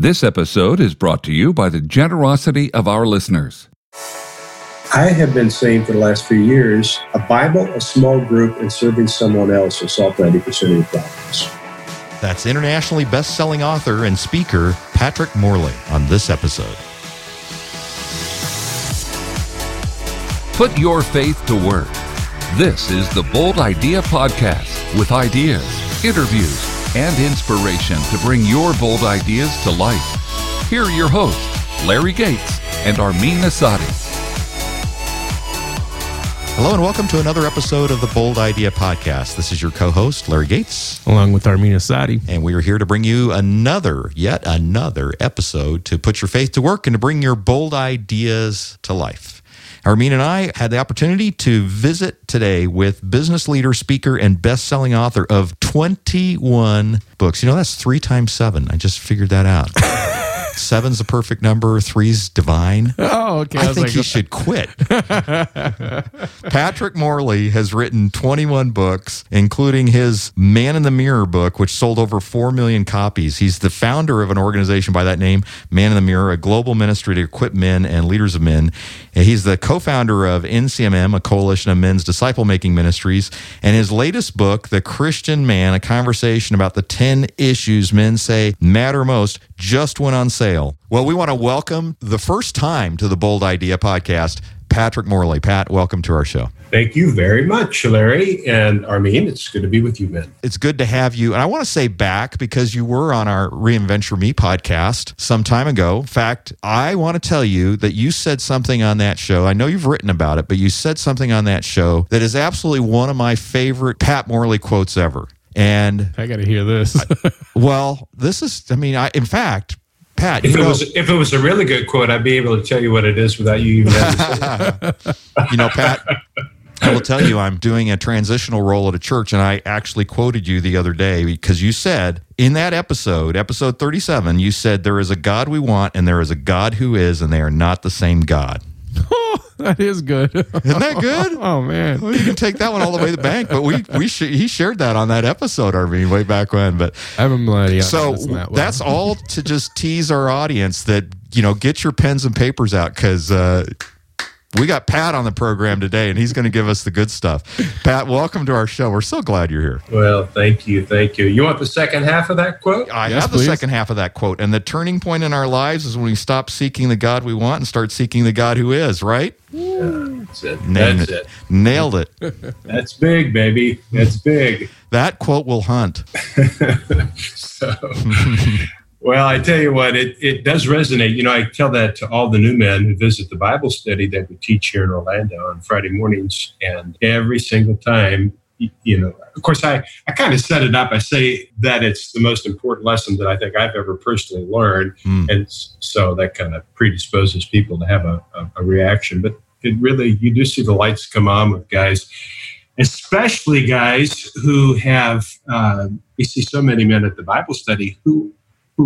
This episode is brought to you by the generosity of our listeners. I have been saying for the last few years a Bible, a small group, and serving someone else will solve 90% of your problems. That's internationally best selling author and speaker Patrick Morley on this episode. Put your faith to work. This is the Bold Idea Podcast with ideas, interviews, and inspiration to bring your bold ideas to life. Here are your hosts, Larry Gates and Armin Asadi. Hello and welcome to another episode of the Bold Idea Podcast. This is your co host, Larry Gates. along with Armin Asadi. And we are here to bring you another, yet another episode to put your faith to work and to bring your bold ideas to life. Armin and I had the opportunity to visit today with business leader, speaker, and best selling author of 21 books. You know, that's three times seven. I just figured that out. Seven's the perfect number, three's divine. Oh, okay. I, think he should quit. Patrick Morley has written 21 books, including his Man in the Mirror book, which sold over 4 million copies. He's the founder of an organization by that name, Man in the Mirror, a global ministry to equip men and leaders of men. And he's the co founder of NCMM, a coalition of men's disciple making ministries. And his latest book, The Christian Man, a conversation about the 10 issues men say matter most, just went on sale. Well, we want to welcome the first time to the Bold Idea podcast, Patrick Morley. Pat, welcome to our show. Thank you very much, Larry and Armin. It's good to be with you, man. It's good to have you. And I want to say back because you were on our Reinventure Me podcast some time ago. In fact, I want to tell you that you said something on that show. I know you've written about it, but you said something on that show that is absolutely one of my favorite Pat Morley quotes ever. And I got to hear this. well, this is, I mean, I, in fact, Pat, If it know, was if it was a really good quote, I'd be able to tell you what it is without you even having to say it. you know, Pat, I will tell you, I'm doing a transitional role at a church, and I actually quoted you the other day because you said in that episode, episode 37, you said, There is a God we want, and there is a God who is, and they are not the same God. that is good. Isn't that good? oh man. Well, you can take that one all the way to the bank, but we we sh- he shared that on that episode, Armin, way back when. But I'm a millennial. so That's well. that's all to just tease our audience that you know get your pens and papers out because uh, we got Pat on the program today, and he's going to give us the good stuff. Pat, welcome to our show. We're so glad you're here. Well, thank you, thank you. You want the second half of that quote? I Yes, have the second half of that quote, and the turning point in our lives is when we stop seeking the God we want and start seeking the God who is. Right? That's it. Nailed That's it. it. Nailed it. That's big, baby. That's big. That quote will hunt. So, well, I tell you what, it, it does resonate. You know, I tell that to all the new men who visit the Bible study that we teach here in Orlando on Friday mornings. And every single time, you know, of course, I, I kind of set it up. I say that it's the most important lesson that I think I've ever personally learned. Hmm. And so that kind of predisposes people to have a, a, a reaction. But it really, you do see the lights come on with guys especially guys who have uh, we see so many men at the bible study who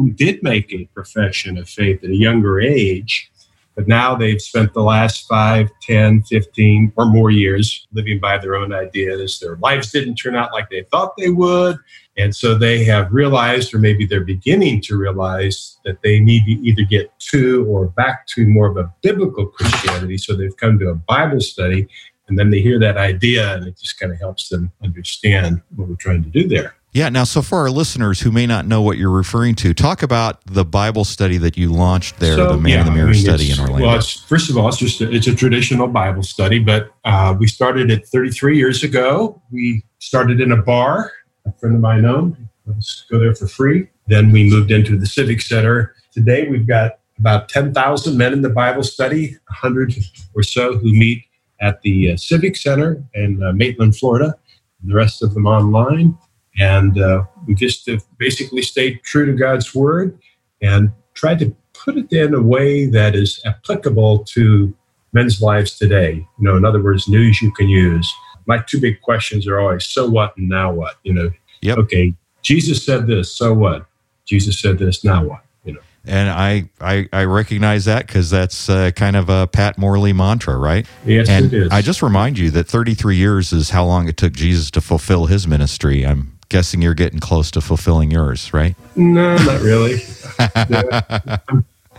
who did make a profession of faith at a younger age but now they've spent the last 5 10 15 or more years living by their own ideas. Their lives didn't turn out like they thought they would. And so they have realized or maybe they're beginning to realize that they need to either get to or back to more of a biblical christianity. So they've come to a bible study and then they hear that idea and it just kind of helps them understand what we're trying to do there Yeah. Now, so for our listeners who may not know what you're referring to, talk about the Bible study that you launched there, So, the Man yeah, in the I Mirror mean, study in Orlando. well it's first of all it's just a, it's a traditional bible study but uh, we started it 33 years ago we started in a bar a friend of mine owned let's go there for free then we moved into the civic center today we've got about 10,000 men in the bible study 100 or so who meet at the uh, civic center in uh, maitland florida and the rest of them online and uh, we just have basically stayed true to god's word and tried to put it in a way that is applicable to men's lives today. You know, in other words, news you can use. My two big questions are always so what and now what? You know, Yep. okay, Jesus said this, so what? Jesus said this, now what? You know, and I, I, I recognize that because that's uh, kind of a Pat Morley mantra, right? yes, and it is. I just remind you that 33 years is how long it took Jesus to fulfill his ministry. I'm guessing you're getting close to fulfilling yours, right? No, not really.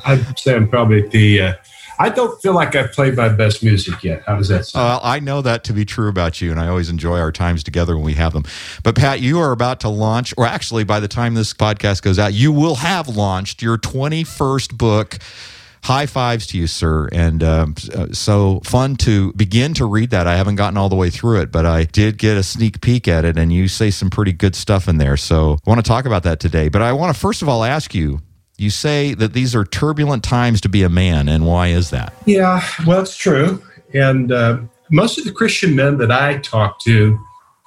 I'd say I'm probably the. Uh, I don't feel like I've played my best music yet. How does that sound? Uh, I know that to be true about you, and I always enjoy our times together when we have them. But Pat, you are about to launch, or actually, by the time this podcast goes out, you will have launched your 21st book. High fives to you, sir. And um, uh, so fun to begin to read that. I haven't gotten all the way through it, but I did get a sneak peek at it, and you say some pretty good stuff in there. So I want to talk about that today. But I want to first of all ask you you say that these are turbulent times to be a man, and why is that? Yeah, well, it's true. And uh, most of the Christian men that I talk to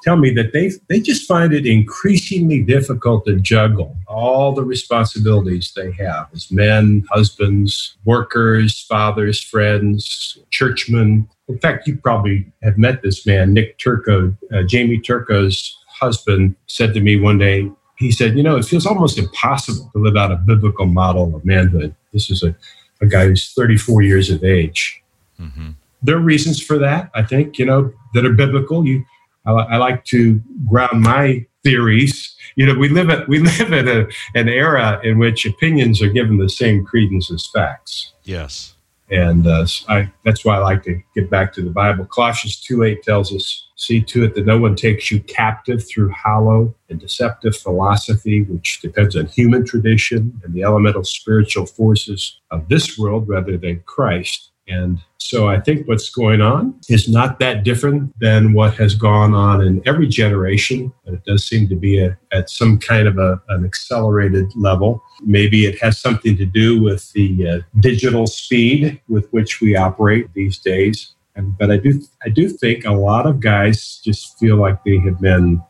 tell me that they they just find it increasingly difficult to juggle all the responsibilities they have as men, husbands, workers, fathers, friends, churchmen. In fact, you probably have met this man, Nick Turco. Uh, Jamie Turco's husband said to me one day, he said, You know, it feels almost impossible to live out a biblical model of manhood. This is a, a guy who's 34 years of age. Mm-hmm. There are reasons for that, I think, you know, that are biblical. You, I, I like to ground my theories. You know, we live at we live in a, an era in which opinions are given the same credence as facts. Yes. And uh, I, that's why I like to get back to the Bible. Colossians 2 8 tells us, See to it that no one takes you captive through hollow and deceptive philosophy, which depends on human tradition and the elemental spiritual forces of this world rather than Christ. And so I think what's going on is not that different than what has gone on in every generation. But it does seem to be a, at some kind of a, an accelerated level. Maybe it has something to do with the uh, digital speed with which we operate these days. And, but I do, I do think a lot of guys just feel like they have been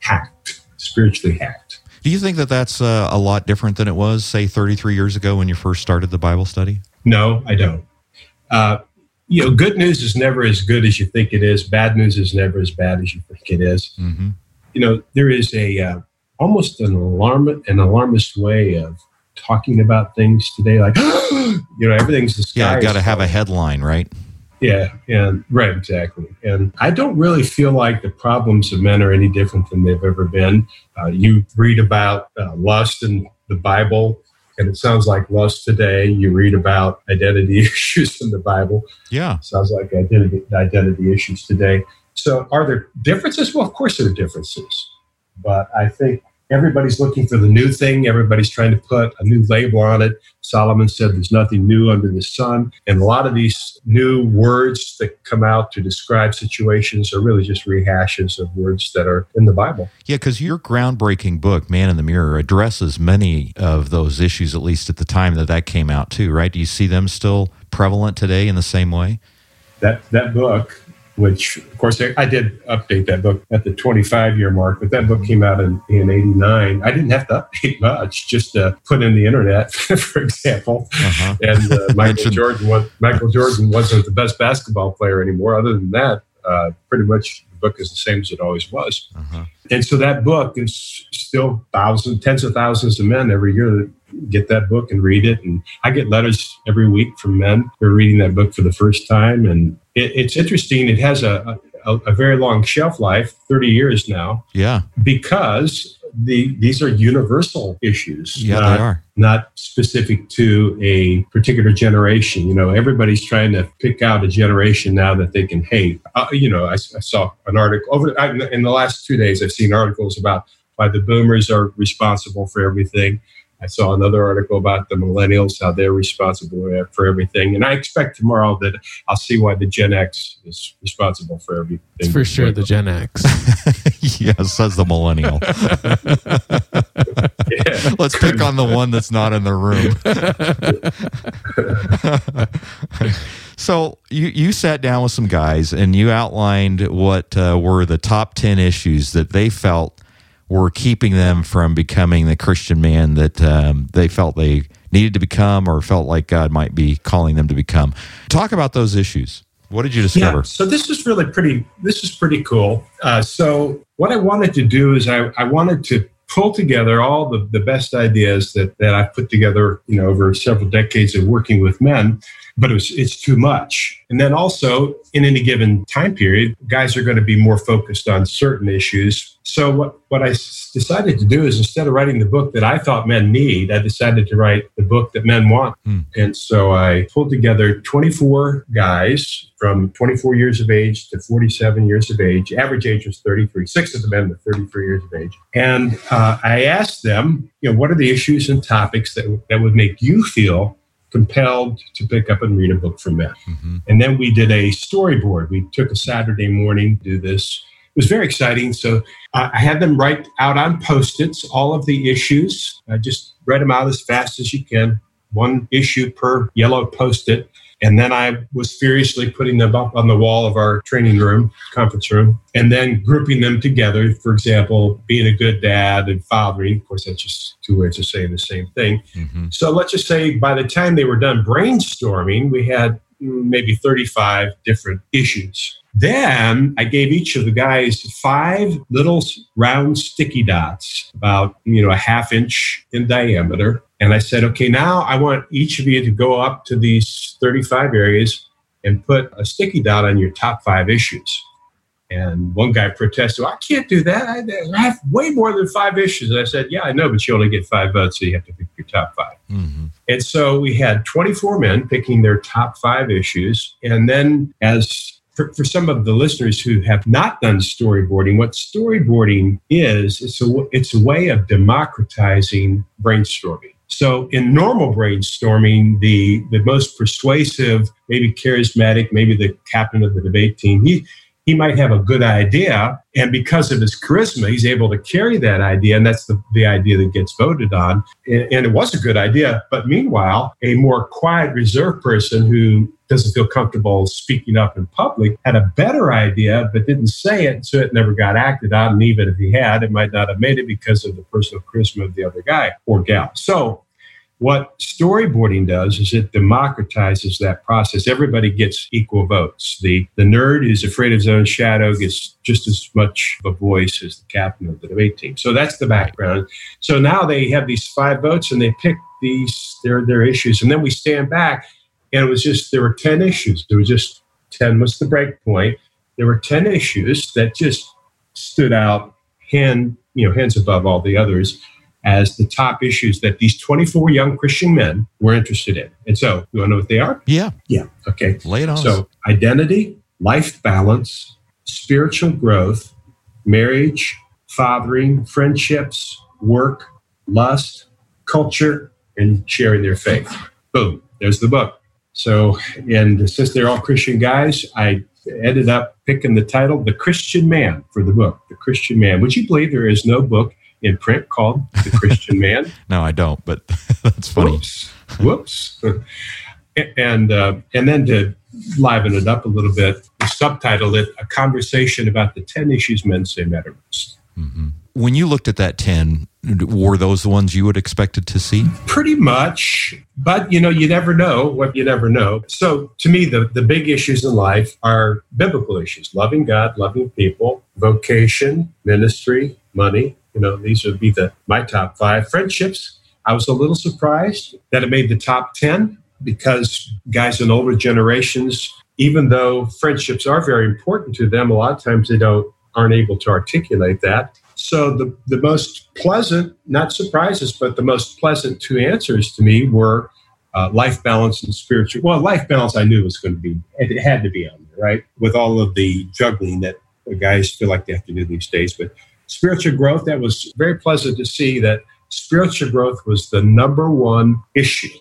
hacked, spiritually hacked. Do you think that that's uh, a lot different than it was, say, 33 years ago when you first started the Bible study? No, I don't. Uh, you know, good news is never as good as you think it is. Bad news is never as bad as you think it is. Mm-hmm. You know, there is a uh, almost an alarm, an alarmist way of talking about things today. Like, you know, everything's the sky. Yeah, got to have a headline, right? Yeah, and right, exactly. And I don't really feel like the problems of men are any different than they've ever been. Uh, you read about uh, lust in the Bible and it sounds like lust today. You read about identity issues in the Bible. Yeah. Sounds like identity, identity issues today. So are there differences? Well, of course there are differences. But I think everybody's looking for the new thing. Everybody's trying to put a new label on it. Solomon said there's nothing new under the sun. And a lot of these new words that come out to describe situations are really just rehashes of words that are in the Bible. Yeah, because your groundbreaking book, Man in the Mirror, addresses many of those issues, at least at the time that that came out, too, right? Do you see them still prevalent today in the same way? That, that book which of course I did update that book at the 25 year mark, but that book came out in, in 89. I didn't have to update much, just to put in the internet, for example. Uh-huh. And uh, Michael Jordan was, Michael Jordan wasn't the best basketball player anymore. Other than that, uh, pretty much the book is the same as it always was. Uh-huh. And so that book is still thousands, tens of thousands of men every year that get that book and read it. And I get letters every week from men who are reading that book for the first time. And it, it's interesting. It has a, a, a very long shelf life, 30 years now. Yeah. Because the these are universal issues. Yeah, not, they are. Not specific to a particular generation. You know, everybody's trying to pick out a generation now that they can hate. Uh, you know, I, I, saw an article over I, in the last two days. I've seen articles about why the boomers are responsible for everything. I saw another article about the millennials, how they're responsible for everything. And I expect tomorrow that I'll see why the Gen X is responsible for everything. It's for sure the Gen X. yes, says the millennial. yeah. Let's pick on the one that's not in the room. so you, you sat down with some guys and you outlined what uh, were the top 10 issues that they felt were keeping them from becoming the Christian man that um, they felt they needed to become or felt like God might be calling them to become. Talk about those issues. What did you discover? Yeah, so this is really pretty. This is pretty cool. Uh, so what I wanted to do is I, I wanted to pull together all the, the best ideas that, that I've put together, you know, over several decades of working with men, but it was, it's too much. And then also, in any given time period, guys are going to be more focused on certain issues. So, what, what I s- decided to do is instead of writing the book that I thought men need, I decided to write the book that men want. Hmm. And so I pulled together 24 guys from 24 years of age to 47 years of age. Average age was 33. Six of the men were 33 years of age. And uh, I asked them, you know, what are the issues and topics that, that would make you feel compelled to pick up and read a book for men? hmm And then we did a storyboard. We took a Saturday morning to do this. It was very exciting. So uh, I had them write out on post its all of the issues. I just read them out as fast as you can, one issue per yellow post it. And then I was furiously putting them up on the wall of our training room, conference room, and then grouping them together. For example, being a good dad and fathering. Of course, that's just two ways of saying the same thing. hmm So let's just say by the time they were done brainstorming, we had mm, maybe 35 different issues. Then I gave each of the guys five little round sticky dots, about you know a half inch in diameter, and I said, okay, now I want each of you to go up to these 35 areas and put a sticky dot on your top five issues. And one guy protested, I can't do that. I have way more than five issues. And I said, Yeah, I know, but you only get five votes, so you have to pick your top five. hmm And so we had 24 men picking their top five issues. And then, as for, for some of the listeners who have not done storyboarding, what storyboarding is, it's a, it's a way of democratizing brainstorming. So, in normal brainstorming, the, the most persuasive, maybe charismatic, maybe the captain of the debate team, he, he might have a good idea. And because of his charisma, he's able to carry that idea. And that's the, the idea that gets voted on. And, and it was a good idea. But meanwhile, a more quiet, reserved person who doesn't feel comfortable speaking up in public had a better idea, but didn't say it. So it never got acted on. And even if he had, it might not have made it because of the personal charisma of the other guy or gal. So what storyboarding does is it democratizes that process. Everybody gets equal votes. The the nerd who's afraid of his own shadow gets just as much of a voice as the captain of the debate team. So that's the background. So now they have these five votes and they pick these their their issues, and then we stand back, and it was just there were ten issues. There was just ten was the break point. There were ten issues that just stood out hand you know hands above all the others as the top issues that these 24 young Christian men were interested in. And so, you want to know what they are? Yeah. Yeah. Okay. Lay it on. So, identity, life balance, spiritual growth, marriage, fathering, friendships, work, lust, culture, and sharing their faith. Boom, there's the book. So, and since they're all Christian guys, I ended up picking the title, The Christian Man, for the book, The Christian Man. Would you believe there is no book in print called The Christian Man? no, I don't, but that's funny. Whoops. Whoops. and uh, and then to liven it up a little bit, we subtitled it "A Conversation About the Ten Issues Men Say Matter Most." hmm When you looked at that 10, were those the ones you would expected to see? Pretty much, but you know, you never know what you never know. So, to me, the the big issues in life are biblical issues: loving God, loving people, vocation, ministry, money. You know, these would be the my top five. Friendships. I was a little surprised that it made the top ten because guys in older generations, even though friendships are very important to them, a lot of times they don't aren't able to articulate that. So the, the most pleasant, not surprises, but the most pleasant two answers to me were uh, life balance and spiritual. Well, life balance I knew was going to be, it had to be on there, right? With all of the juggling that guys feel like they have to do these days. But spiritual growth, that was very pleasant to see that spiritual growth was the number one issue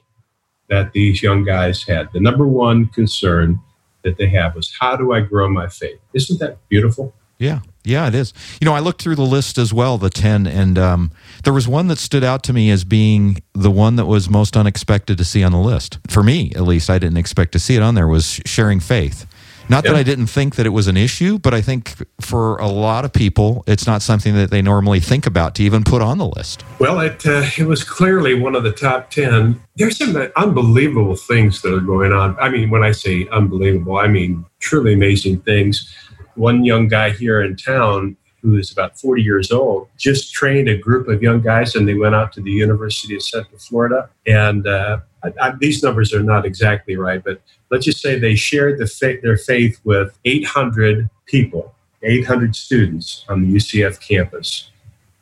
that these young guys had. The number one concern that they have was how do I grow my faith? Isn't that beautiful? Yeah. Yeah, it is. You know, I looked through the list as well, the 10, and um, there was one that stood out to me as being the one that was most unexpected to see on the list. For me, at least, I didn't expect to see it on there, was sharing faith. Not that I didn't think that it was an issue, but I think for a lot of people, it's not something that they normally think about to even put on the list. Well, it uh, it was clearly one of the top ten. There's some unbelievable things that are going on. I mean, when I say unbelievable, I mean truly amazing things. One young guy here in town who is about 40 years old, just trained a group of young guys and they went out to the University of Central Florida. And uh, I, I, these numbers are not exactly right, but let's just say they shared the fa- their faith with 800 people, 800 students on the UCF campus.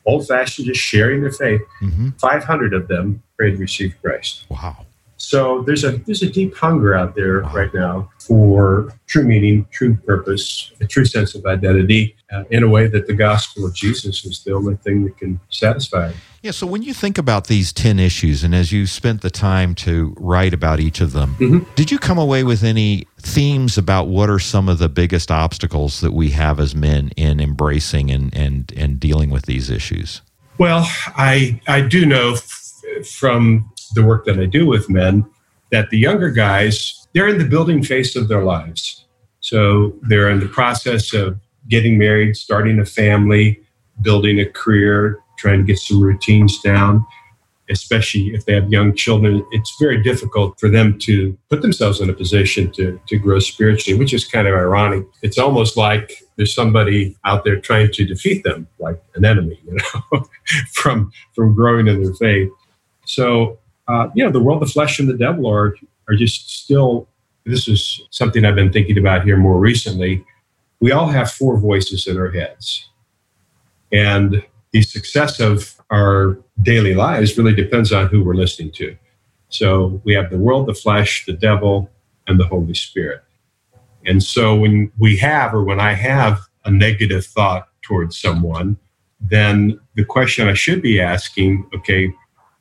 Old fashioned, just sharing their faith. Mm-hmm. 500 of them prayed to receive Christ. Wow. So there's a there's a deep hunger out there right now for true meaning, true purpose, a true sense of identity, uh, in a way that the gospel of Jesus is the only thing that can satisfy. Yeah. So when you think about these ten issues, and as you spent the time to write about each of them, mm-hmm. did you come away with any themes about what are some of the biggest obstacles that we have as men in embracing and and and dealing with these issues? Well, I I do know from the work that I do with men that the younger guys, they're in the building phase of their lives. So they're in the process of getting married, starting a family, building a career, trying to get some routines down, especially if they have young children. It's very difficult for them to put themselves in a position to, to grow spiritually, which is kind of ironic. It's almost like there's somebody out there trying to defeat them, like an enemy, you know, from, from growing in their faith. So uh, you know, the world, the flesh, and the devil are are just still. This is something I've been thinking about here more recently. We all have four voices in our heads, and the success of our daily lives really depends on who we're listening to. So we have the world, the flesh, the devil, and the Holy Spirit. And so when we have, or when I have a negative thought towards someone, then the question I should be asking, okay,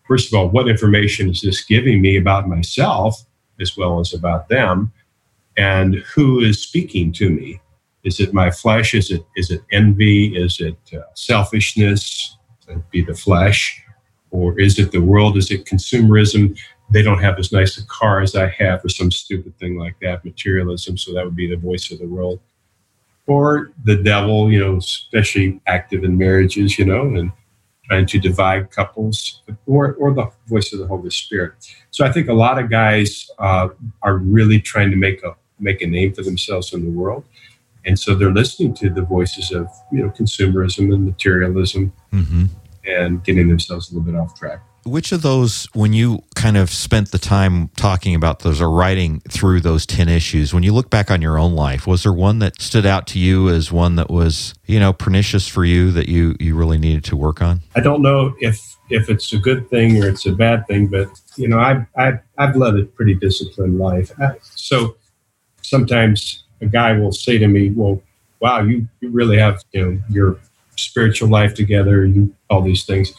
first of all, what information is this giving me about myself as well as about them? And who is speaking to me? Is it my flesh? Is it is it envy? Is it uh, selfishness? That be the flesh, or is it the world? Is it consumerism? They don't have as nice a car as I have, or some stupid thing like that. Materialism. So that would be the voice of the world, or the devil. You know, especially active in marriages. You know, and trying to divide couples, or, or the voice of the Holy Spirit. So I think a lot of guys uh, are really trying to make a make a name for themselves in the world, and so they're listening to the voices of you know consumerism and materialism, mm-hmm. and getting themselves a little bit off track which of those, when you kind of spent the time talking about those or writing through those 10 issues, when you look back on your own life, was there one that stood out to you as one that was, you know, pernicious for you that you, you really needed to work on? I don't know if, if it's a good thing or it's a bad thing, but, you know, I've, I've, I've led a pretty disciplined life. So sometimes a guy will say to me, well, wow, you, you really have, you know, your spiritual life together, you, all these things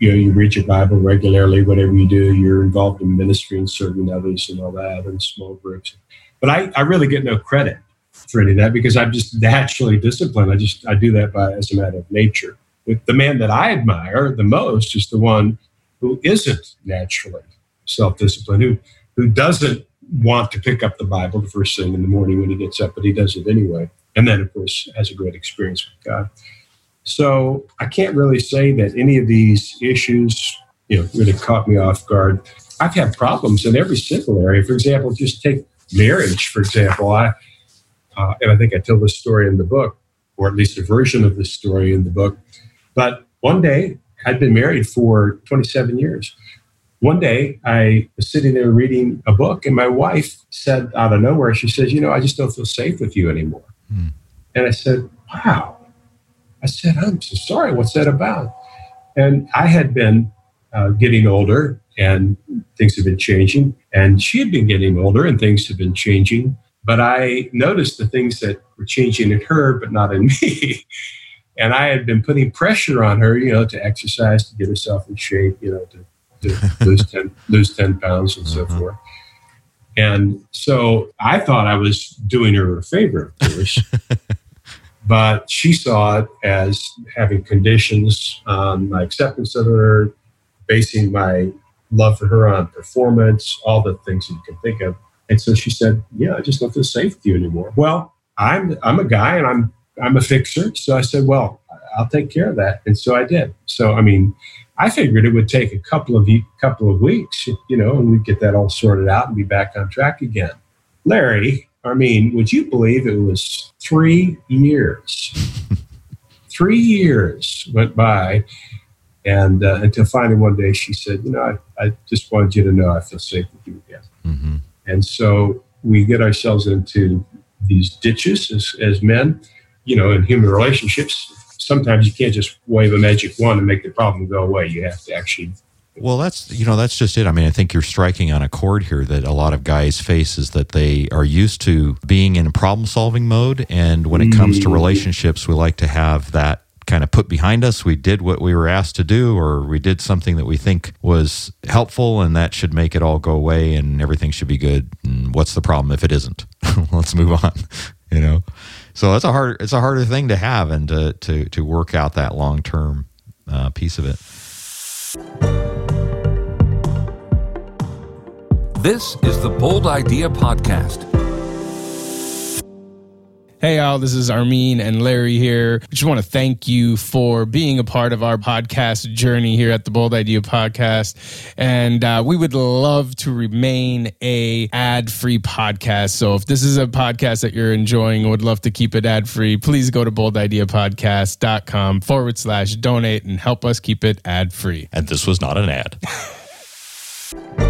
you know, you read your Bible regularly, whatever you do, you're involved in ministry and serving others and all that and small groups. But I, I really get no credit for any of that because I'm just naturally disciplined. I just I do that by as a matter of nature. The man that I admire the most is the one who isn't naturally self-disciplined, who who doesn't want to pick up the Bible the first thing in the morning when he gets up, but he does it anyway. And then of course has a great experience with God. So I can't really say that any of these issues, you know, really caught me off guard. I've had problems in every single area. For example, just take marriage, for example. I, uh, and I think I tell this story in the book, or at least a version of this story in the book. But one day, I'd been married for 27 years. One day, I was sitting there reading a book, and my wife said out of nowhere, she says, You know, I just don't feel safe with you anymore. Mm. And I said, Wow, I said, I'm so sorry. What's that about? And I had been uh, getting older and things have been changing. And she had been getting older and things have been changing. But I noticed the things that were changing in her, but not in me. and I had been putting pressure on her, you know, to exercise, to get herself in shape, you know, to, to lose, 10, lose 10 pounds and so uh-huh. forth. And so I thought I was doing her a favor, of course. but she saw it as having conditions on my acceptance of her, basing my love for her on performance, all the things you can think of. And so she said, "Yeah, I just don't feel safe with you anymore." Well, I'm I'm a guy and I'm I'm a fixer, so I said, "Well, I'll take care of that," and so I did. So I mean, I figured it would take a couple of couple of weeks, you know, and we'd get that all sorted out and be back on track again. Larry, I mean, would you believe it was three years? three years went by, and uh, until finally one day she said, "You know, I, I, just wanted you to know I feel safe with you again." Mm-hmm. And so we get ourselves into these ditches as, as men, you know, in human relationships. Sometimes you can't just wave a magic wand and make the problem go away. You have to actually well, that's you know that's just it. I mean, I think you're striking on a chord here that a lot of guys face is that they are used to being in problem solving mode, and when it comes to mm. relationships, we like to have that kind of put behind us. We did what we were asked to do, or we did something that we think was helpful, and that should make it all go away, and everything should be good. And what's the problem if it isn't? Let's move on. You know, so it's a hard it's a harder thing to have and to to to work out that long term uh, piece of it. This is the Bold Idea Podcast. Hey, all, this is Armin and Larry here. I just want to thank you for being a part of our podcast journey here at the Bold Idea Podcast. And uh, we would love to remain a ad free podcast. So if this is a podcast that you're enjoying and would love to keep it ad free, please go to boldideapodcast.com forward slash donate and help us keep it ad free. And this was not an ad.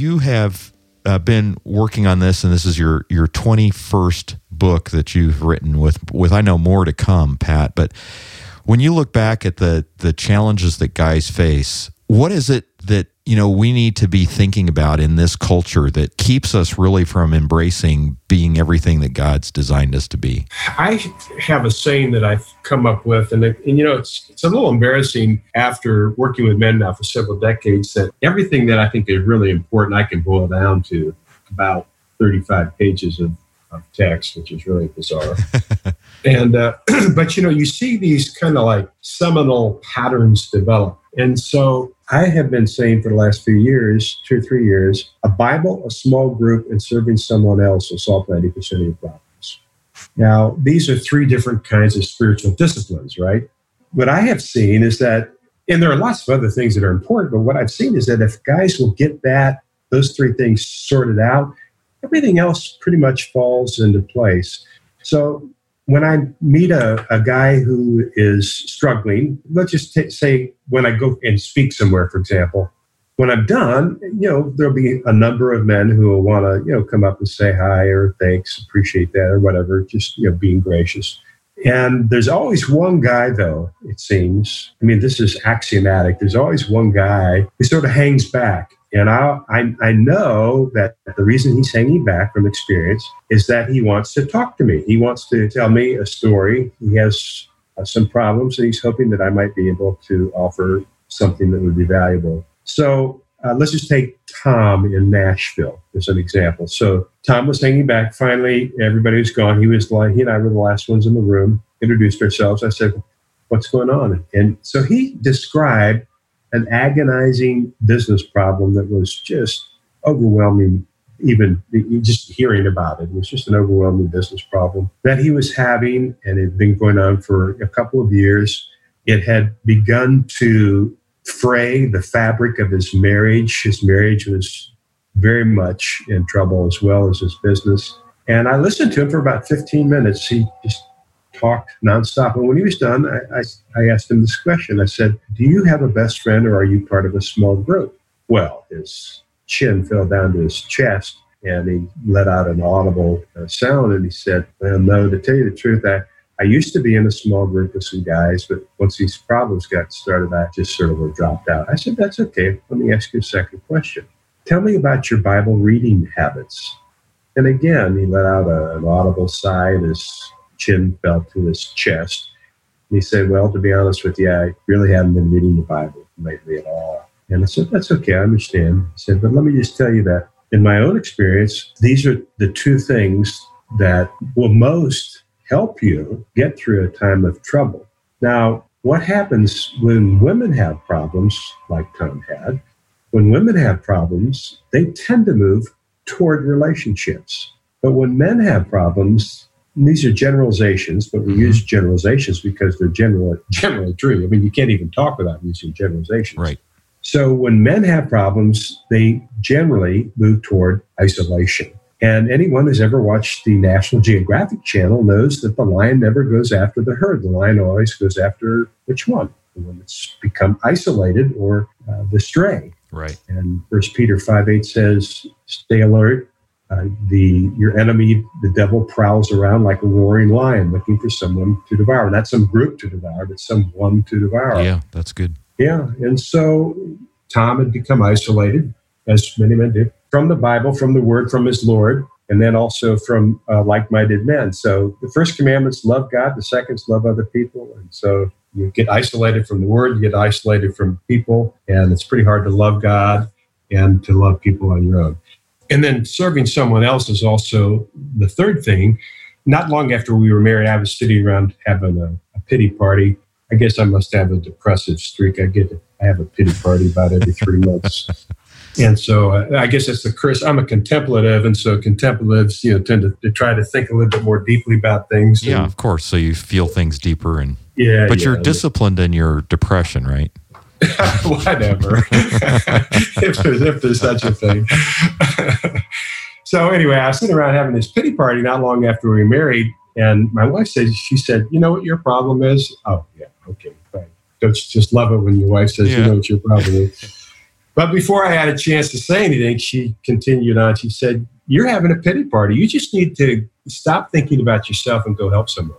you have uh, been working on this, and this is your your twenty first book that you've written with with I know more to come, Pat. But when you look back at the the challenges that guys face, what is it that you know we need to be thinking about in this culture that keeps us really from embracing being everything that God's designed us to be? I have a saying that I've come up with, and, and you know it's it's a little embarrassing after working with men now for several decades that everything that I think is really important I can boil down to about 35 pages of, of text, which is really bizarre. and uh, but you know you see these kind of like seminal patterns develop, and so I have been saying for the last few years, two or three years, a Bible, a small group, and serving someone else will solve 90% of your problems. Now, these are three different kinds of spiritual disciplines, right? What I have seen is that, and there are lots of other things that are important, but what I've seen is that if guys will get that, those three things sorted out, everything else pretty much falls into place. So when I meet a, a guy who is struggling, let's just t- say when I go and speak somewhere, for example, when I'm done, you know, there'll be a number of men who will want to, you know, come up and say hi or thanks, appreciate that or whatever, just, you know, being gracious. And there's always one guy, though, it seems. I mean, this is axiomatic. There's always one guy who sort of hangs back and I, I, I know that the reason he's hanging back from experience is that he wants to talk to me. He wants to tell me a story. He has uh, some problems, and he's hoping that I might be able to offer something that would be valuable. So uh, let's just take Tom in Nashville as an example. So Tom was hanging back. Finally, everybody was gone. He was like, he and I were the last ones in the room. Introduced ourselves. I said, "What's going on?" And so he described an agonizing business problem that was just overwhelming even just hearing about it. It was just an overwhelming business problem that he was having, and it had been going on for a couple of years. It had begun to fray the fabric of his marriage. His marriage was very much in trouble as well as his business. And I listened to him for about 15 minutes. He just talked nonstop. And when he was done, I, I, I, asked him this question. I said, Do you have a best friend or are you part of a small group? Well, his chin fell down to his chest and he let out an audible uh, sound and he said, Well, no, to tell you the truth, I, I used to be in a small group with some guys, but once these problems got started, I just sort of dropped out. I said, That's okay. Let me ask you a second question. Tell me about your Bible reading habits. And again, he let out a, an audible sigh and his chin fell to his chest. And he said, Well, to be honest with you, I really haven't been reading the Bible lately at all. And I said, That's okay, I understand. He said, But let me just tell you that in my own experience, these are the two things that will most help you get through a time of trouble. Now, what happens when women have problems, like Tom had? When women have problems, they tend to move toward relationships. But when men have problems, these are generalizations, but we mm-hmm. use generalizations because they're general, generally true. I mean, you can't even talk without using generalizations. Right. So when men have problems, they generally move toward isolation. And anyone who's ever watched the National Geographic Channel knows that the lion never goes after the herd. The lion always goes after which one? The one that's become isolated or uh, the stray. Right. And First Peter 5 8 says, Stay alert. Uh, the your enemy, the devil, prowls around like a roaring lion looking for someone to devour. Not some group to devour, but someone to devour. Yeah, that's good. Yeah. And so Tom had become isolated, as many men did, from the Bible, from the Word, from his Lord, and then also from uh, like minded men. So the first commandment's love God, the second's love other people. And so you get isolated from the Word, you get isolated from people, and it's pretty hard to love God and to love people on your own. And then serving someone else is also the third thing. Not long after we were married, I was sitting around having a, a pity party. I guess I must have a depressive streak. I get I have a pity party about every three months. And so uh, I guess that's the curse. I'm a contemplative, and so contemplatives, you know, tend to, to, try to think a little bit more deeply about things. Yeah, of course. So you feel things deeper, and yeah, but yeah. you're disciplined in your depression, right? Whatever, if, there's, if there's such a thing. so anyway, I was sitting around having this pity party not long after we were married, and my wife said, she said, "You know what your problem is?" Oh yeah, okay, fine. Don't you just love it when your wife says, Yeah. "You know what your problem is." But before I had a chance to say anything, she continued on. She said, You're having a pity party. You just need to stop thinking about yourself and go help someone.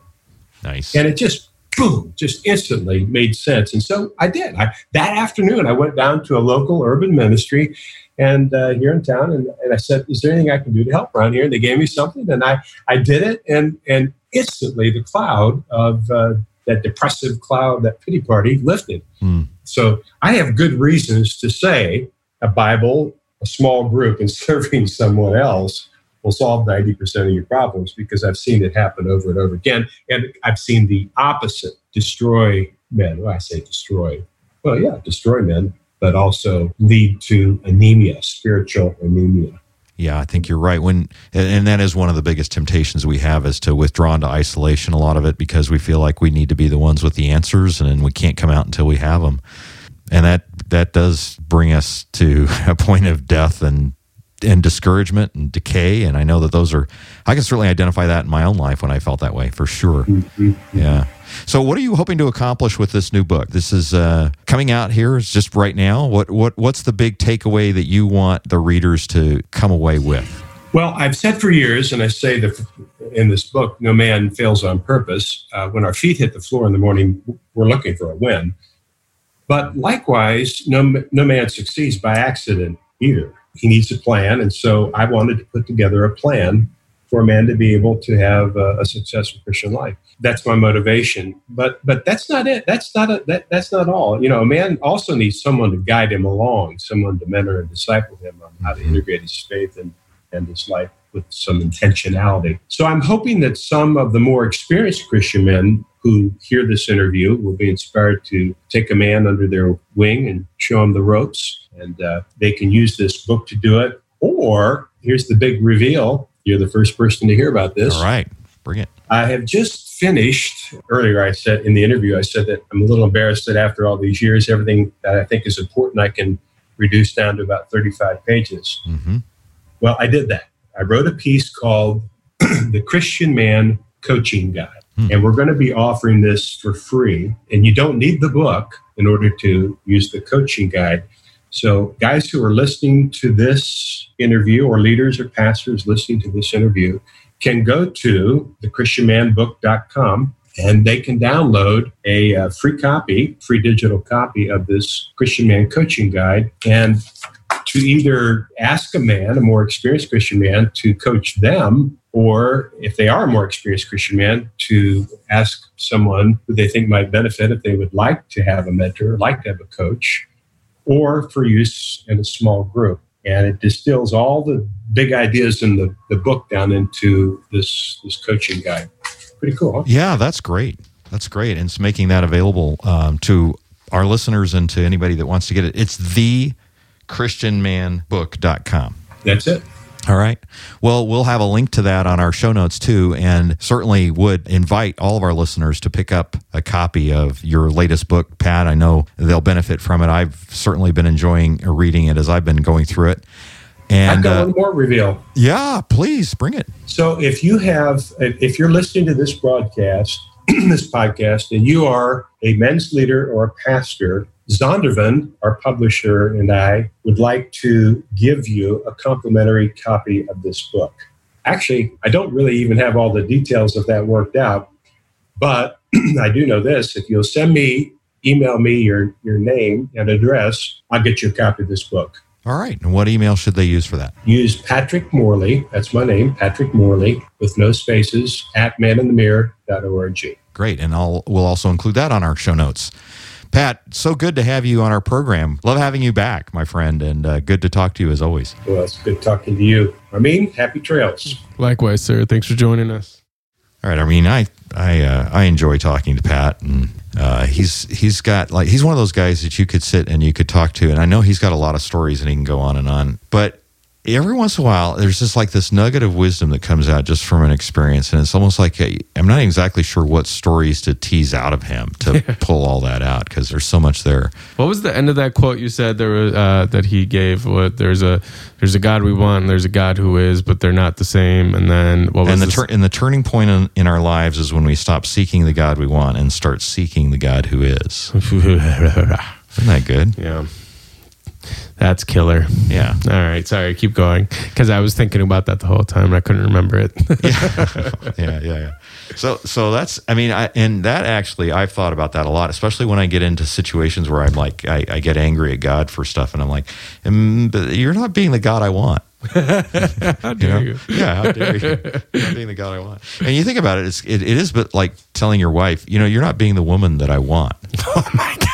Nice. And it just, boom, just instantly made sense. And so I did. I, that afternoon, I went down to a local urban ministry and uh, here in town, and, and I said, "Is there anything I can do to help around here?" And they gave me something, and I I did it, and and instantly the cloud of uh, that depressive cloud, that pity party, lifted. Hmm. So I have good reasons to say a Bible, a small group, and serving someone else will solve 90% of your problems because I've seen it happen over and over again. And I've seen the opposite destroy men. Well, I say destroy. Well, yeah, destroy men, but also lead to anemia, spiritual anemia. Yeah, I think you're right. When and that is one of the biggest temptations we have is to withdraw into isolation. A lot of it because we feel like we need to be the ones with the answers, and we can't come out until we have them. And that that does bring us to a point of death and and discouragement and decay. And I know that those are I can certainly identify that in my own life when I felt that way for sure. Yeah. So, what are you hoping to accomplish with this new book? This is uh, coming out here. It's just right now. What what what's the big takeaway that you want the readers to come away with? Well, I've said for years, and I say that in this book, no man fails on purpose. Uh, when our feet hit the floor in the morning, we're looking for a win. But likewise, no, no man succeeds by accident either. He needs a plan. And so I wanted to put together a plan for a man to be able to have a, a successful Christian life. That's my motivation. But but that's not it. That's not a, that, that's not all. You know, a man also needs someone to guide him along, someone to mentor and disciple him on how to integrate his faith and, and his life with some intentionality. So I'm hoping that some of the more experienced Christian men who hear this interview will be inspired to take a man under their wing and show him the ropes. And uh, they can use this book to do it. Or here's the big reveal you're the first person to hear about this. All right, bring it. I have just finished. Earlier, I said in the interview, I said that I'm a little embarrassed that after all these years, everything that I think is important, I can reduce down to about 35 pages. hmm Well, I did that. I wrote a piece called The Christian Man Coaching Guide. Hmm. And we're going to be offering this for free. And you don't need the book in order to use the coaching guide. So, guys who are listening to this interview, or leaders or pastors listening to this interview, can go to thechristianmanbook.com and they can download a uh, free copy, free digital copy of this Christian Man Coaching Guide. And to either ask a man, a more experienced Christian man, to coach them, or if they are a more experienced Christian man, to ask someone who they think might benefit if they would like to have a mentor, like to have a coach, or for use in a small group. And it distills all the big ideas in the, the book down into this, this coaching guide. Pretty cool, huh? Yeah, that's great. That's great. And it's making that available um, to our listeners and to anybody that wants to get it. It's the christianmanbook.com. That's it. All right. Well, we'll have a link to that on our show notes too, and certainly would invite all of our listeners to pick up a copy of your latest book, Pat. I know they'll benefit from it. I've certainly been enjoying reading it as I've been going through it. And I've got uh, one more reveal. yeah, please bring it. So if you have, if you're listening to this broadcast, this podcast, and you are a men's leader or a pastor, Zondervan, our publisher, and I would like to give you a complimentary copy of this book. Actually, I don't really even have all the details of that worked out, but I do know this. If you'll send me, email me your, your name and address, I'll get you a copy of this book. All right. And what email should they use for that? use Patrick Morley, that's my name, Patrick Morley, with no spaces, at maninthemirror.org. Great. And I'll we'll also include that on our show notes. Pat, so good to have you on our program. Love having you back, my friend, and uh, good to talk to you as always. Well, it's good talking to you. I mean, happy trails. Likewise, sir. Thanks for joining us. All right. I mean, I I uh, I enjoy talking to Pat, and uh, he's he's got like he's one of those guys that you could sit and you could talk to, and I know he's got a lot of stories and he can go on and on, but. Every once in a while, there's just like this nugget of wisdom that comes out just from an experience, and it's almost like i I'm not exactly sure what stories to tease out of him to pull all that out because there's so much there. What was the end of that quote you said there was, uh, that he gave? What there's a there's a God we want, and there's a God who is, but they're not the same. And then what was and the tur- and the turning point in, in our lives is when we stop seeking the God we want and start seeking the God who is. Isn't that good? yeah, that's killer. Yeah. All right, sorry, keep going because I was thinking about that the whole time. and I couldn't remember it. yeah, yeah, yeah. Yeah. So, so that's, I mean, I, and that actually, I've thought about that a lot, especially when I get into situations where I'm like, I, I get angry at God for stuff, and I'm like, mm, but you're not being the God I want. How You dare know? you? Yeah, how dare you? You're not being the God I want. And you think about it, it's, it, it is, but like telling your wife, you know, you're not being the woman that I want. Oh my God.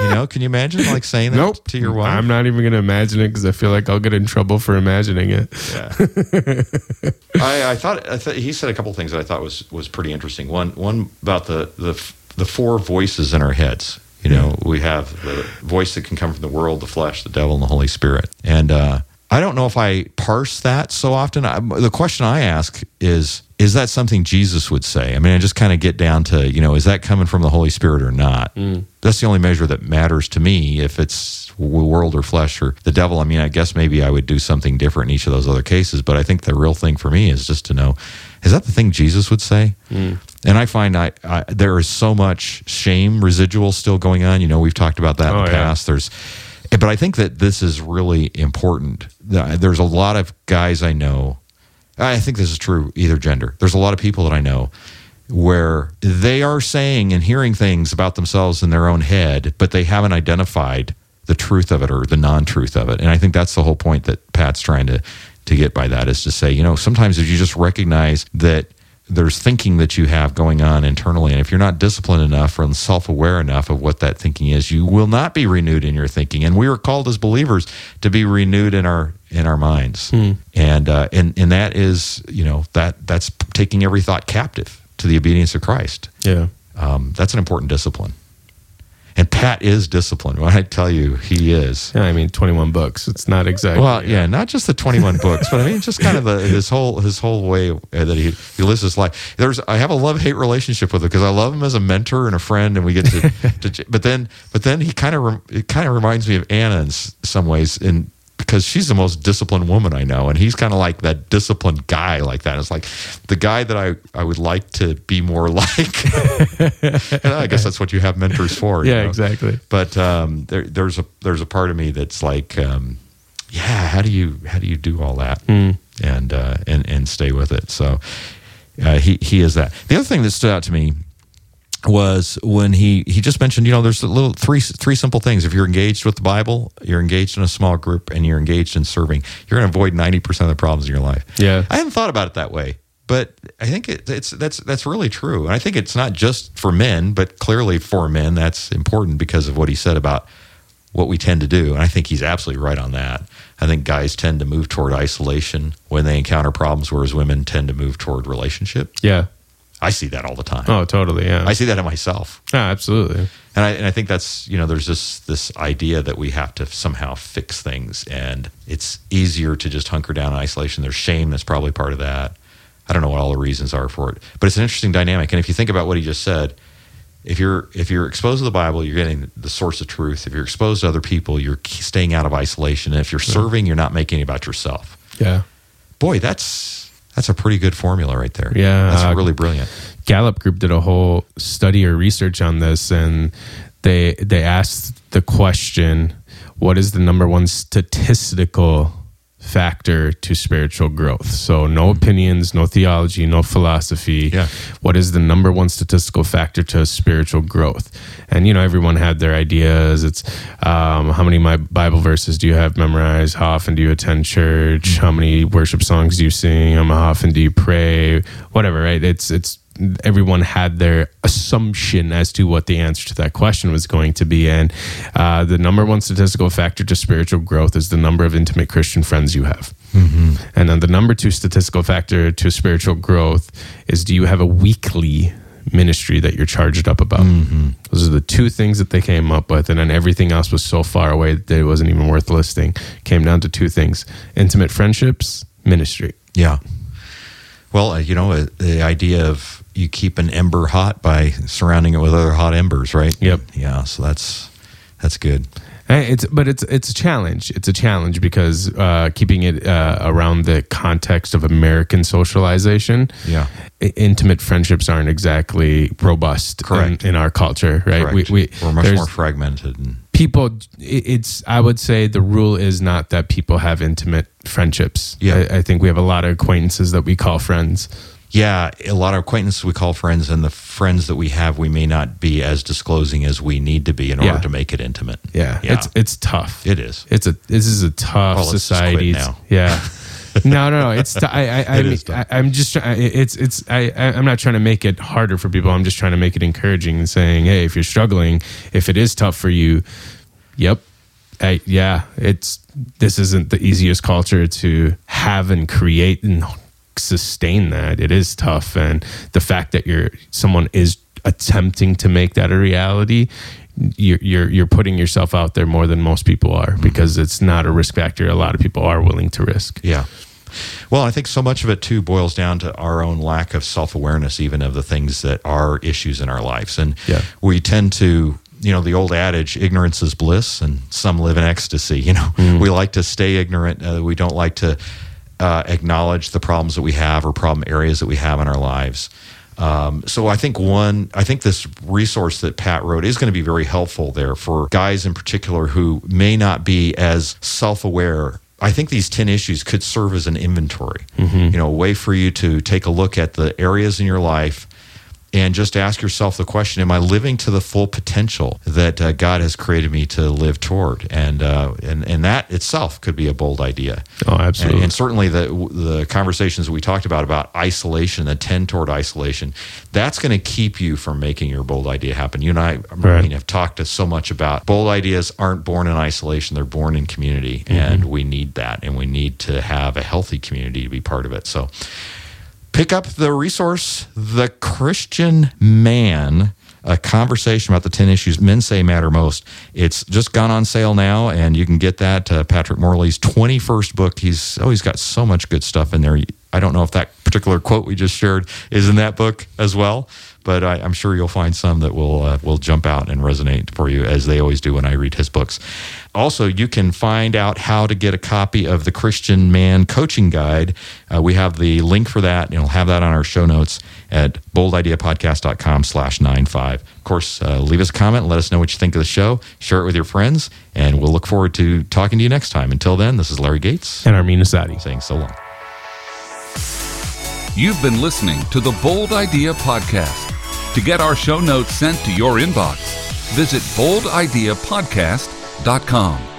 You know, can you imagine like saying that Nope. to your wife? I'm not even going to imagine it because I feel like I'll get in trouble for imagining it. Yeah. I, I thought I thought he said a couple things that I thought was was pretty interesting. One one about the the the four voices in our heads. You know, we have the voice that can come from the world, the flesh, the devil, and the Holy Spirit. And uh, I don't know if I parse that so often. I, the question I ask is, is that something Jesus would say? I mean, I just kind of get down to, you know, is that coming from the Holy Spirit or not? Mm. That's the only measure that matters to me. If it's world or flesh or the devil, I mean, I guess maybe I would do something different in each of those other cases. But I think the real thing for me is just to know, is that the thing Jesus would say? Mm. And I find I, I there is so much shame residual still going on. You know, we've talked about that in Oh, the yeah. past. There's, Eh, but I think that this is really important. There's a lot of guys I know. I think this is true either gender. There's a lot of people that I know where they are saying and hearing things about themselves in their own head, but they haven't identified the truth of it or the non-truth of it. And I think that's the whole point that Pat's trying to to get by that is to say, you know, sometimes if you just recognize that there's thinking that you have going on internally, and if you're not disciplined enough or self-aware enough of what that thinking is, you will not be renewed in your thinking. And we are called as believers to be renewed in our in our minds, and uh, and and that is, you know, that that's taking every thought captive to the obedience of Christ. Yeah. Um, that's an important discipline. Pat is disciplined. When I tell you, he is. Yeah, I mean, 21 books. It's not exactly. Well, yeah, not just the 21 books, but I mean, just kind of the, his whole his whole way that he, he lives his life. There's I have a love hate relationship with him because I love him as a mentor and a friend, and we get to, to but then but then he kind of it kind of reminds me of Anna in some ways, in because she's the most disciplined woman I know, and he's kind of like that disciplined guy like that. It's like the guy that I I would like to be more like. and I guess that's what you have mentors for. you yeah, know? exactly. but um, there, there's a there's a part of me that's like, um, yeah, how do you how do you do all that and uh, and and stay with it? So uh, he he is that. The other thing that stood out to me was when he he just mentioned, you know, there's a little three three simple things. If you're engaged with the Bible, you're engaged in a small group, and you're engaged in serving, you're going to avoid ninety percent of the problems in your life. Yeah. I hadn't thought about it that way, but I think it, it's that's that's really true. And I think it's not just for men, but clearly for men, that's important because of what he said about what we tend to do. And I think he's absolutely right on that. I think guys tend to move toward isolation when they encounter problems, whereas women tend to move toward relationship. Yeah. I see that all the time. Oh, totally. Yeah. I see that in myself. Ah, absolutely. And I, and I think that's, you know, there's this, this idea that we have to somehow fix things. And it's easier to just hunker down in isolation. There's shame that's probably part of that. I don't know what all the reasons are for it. But it's an interesting dynamic. And if you think about what he just said, if you're if you're exposed to the Bible, you're getting the source of truth. If you're exposed to other people, you're staying out of isolation. And if you're serving, you're not making it about yourself. Yeah. Boy, that's that's a pretty good formula right there. Yeah. that's Uh, really brilliant. Gallup Group did a whole study or research on this, and they they asked the question, "What is the number one statistical factor to spiritual growth?" So, no opinions, no theology, no philosophy. Yeah. What is the number one statistical factor to spiritual growth? And you know, everyone had their ideas. It's um, how many my Bible verses do you have memorized? How often do you attend church? How many worship songs do you sing? How often do you pray? Whatever, right? It's it's everyone had their assumption as to what the answer to that question was going to be. And uh, the number one statistical factor to spiritual growth is the number of intimate Christian friends you have. And then the number two statistical factor to spiritual growth is do you have a weekly ministry that you're charged up about? Those are the two things that they came up with. And then everything else was so far away that it wasn't even worth listing. Came down to two things intimate friendships, ministry. Yeah. Well, uh, you know, uh, the idea of you keep an ember hot by surrounding it with other hot embers, right? Yep. Yeah. So that's that's good. Eh, It's but it's it's a challenge. It's a challenge because uh, keeping it uh, around the context of American socialization, Yeah. i- intimate friendships aren't exactly robust in, Correct. in our culture, right? Correct. We, we are much more fragmented. And, people. It's I would say the rule is not that people have intimate friendships. Yeah. I, I think we have a lot of acquaintances that we call friends. Yeah, a lot of acquaintances we call friends, and the friends that we have, we may not be as disclosing as we need to be in order to make it intimate. Yeah, Yeah. it's it's tough. It is. It's a this is a tough Well, society. now. Yeah. no, no, no. It's t- I, I, I, It mean. I, I'm just it's it's I, I I'm not trying to make it harder for people. I'm just trying to make it encouraging and saying, hey, if you're struggling, if it is tough for you, yep, I, yeah, it's this isn't the easiest culture to have and create and sustain that. It is tough, and the fact that you're someone is attempting to make that a reality. You're, you're you're putting yourself out there more than most people are because it's not a risk factor. A lot of people are willing to risk. Yeah. Well, I think so much of it too boils down to our own lack of self awareness, even of the things that are issues in our lives. And Yeah. we tend to, you know, the old adage, ignorance is bliss, and some live in ecstasy. You know, we like to stay ignorant. Uh, we don't like to uh, acknowledge the problems that we have or problem areas that we have in our lives. Um, so I think one, I think this resource that Pat wrote is going to be very helpful there for guys in particular who may not be as self-aware. I think these 10 issues could serve as an inventory, you know, a way for you to take a look at the areas in your life and just ask yourself the question Am I living to the full potential that uh, God has created me to live toward? And, uh, and, and that itself could be a bold idea. Oh, absolutely. And, and certainly the the conversations we talked about about isolation, the tend toward isolation, that's going to keep you from making your bold idea happen. You and I, I Right. mean, have talked so much about bold ideas aren't born in isolation; they're born in community, and we need that, and we need to have a healthy community to be part of it. So, pick up the resource, The Christian Man. A conversation about the 10 issues men say matter most. It's just gone on sale now, and you can get that. Uh, Patrick Morley's 21st book. He's oh, he's got so much good stuff in there. I don't know if that particular quote we just shared is in that book as well, but I, I'm sure you'll find some that will uh, will jump out and resonate for you as they always do when I read his books. Also, you can find out how to get a copy of the Christian Man Coaching Guide. Uh, we have the link for that, and you'll have that on our show notes at boldideapodcast.com slash 95. Of course, uh, leave us a comment. Let us know what you think of the show. Share it with your friends, and we'll look forward to talking to you next time. Until then, this is Larry Gates and Armin Asadi. saying so long. You've been listening to the Bold Idea Podcast. To get our show notes sent to your inbox, visit boldideapodcast.com.